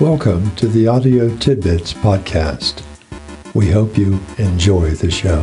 Welcome to the Audio Tidbits Podcast. We hope you enjoy the show.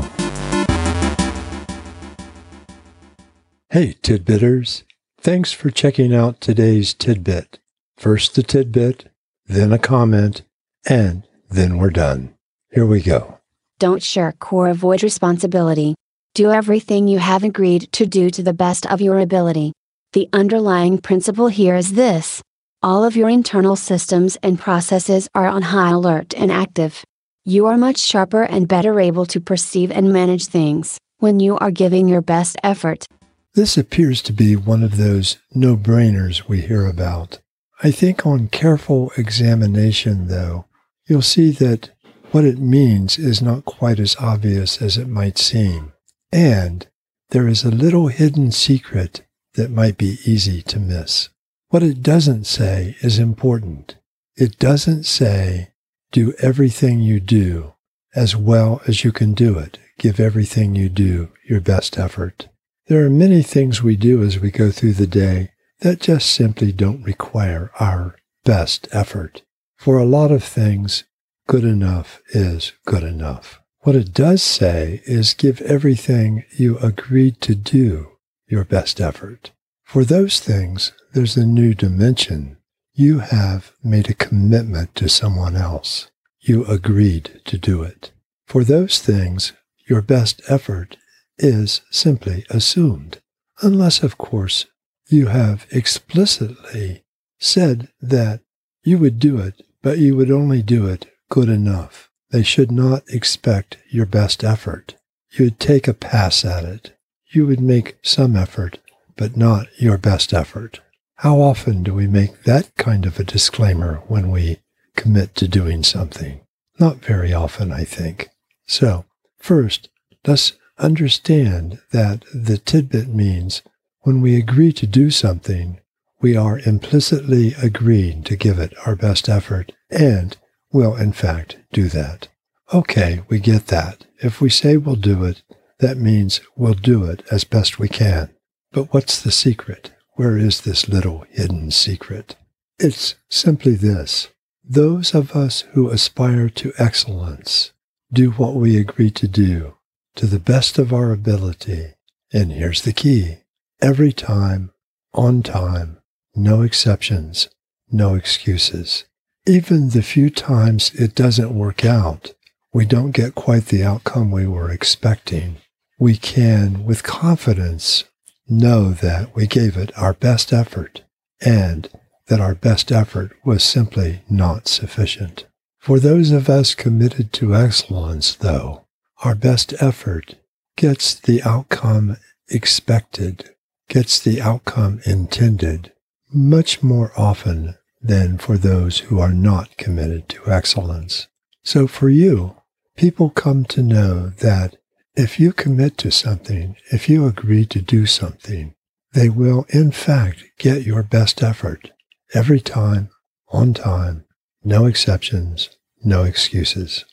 Hey, Tidbitters. Thanks for checking out today's tidbit. First the tidbit, then a comment, and then we're done. Here we go. Don't shirk or avoid responsibility. Do everything you have agreed to do to the best of your ability. The underlying principle here is this all of your internal systems and processes are on high alert and active. You are much sharper and better able to perceive and manage things when you are giving your best effort. This appears to be one of those no brainers we hear about. I think on careful examination, though, you'll see that what it means is not quite as obvious as it might seem. And there is a little hidden secret that might be easy to miss. What it doesn't say is important. It doesn't say, do everything you do as well as you can do it. Give everything you do your best effort. There are many things we do as we go through the day that just simply don't require our best effort. For a lot of things, good enough is good enough. What it does say is give everything you agreed to do your best effort. For those things, there's a new dimension. You have made a commitment to someone else. You agreed to do it. For those things, your best effort is simply assumed, unless, of course, you have explicitly said that you would do it, but you would only do it good enough. They should not expect your best effort. You would take a pass at it. You would make some effort, but not your best effort. How often do we make that kind of a disclaimer when we commit to doing something? Not very often, I think. So, first, let's understand that the tidbit means when we agree to do something, we are implicitly agreeing to give it our best effort and will, in fact, do that. Okay, we get that. If we say we'll do it, that means we'll do it as best we can. But what's the secret? Where is this little hidden secret? It's simply this. Those of us who aspire to excellence do what we agree to do to the best of our ability. And here's the key. Every time, on time, no exceptions, no excuses. Even the few times it doesn't work out, we don't get quite the outcome we were expecting. We can, with confidence, know that we gave it our best effort and that our best effort was simply not sufficient. For those of us committed to excellence, though, our best effort gets the outcome expected, gets the outcome intended much more often than for those who are not committed to excellence. So for you, people come to know that if you commit to something, if you agree to do something, they will in fact get your best effort every time, on time, no exceptions, no excuses.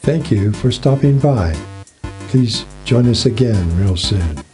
Thank you for stopping by. Please join us again real soon.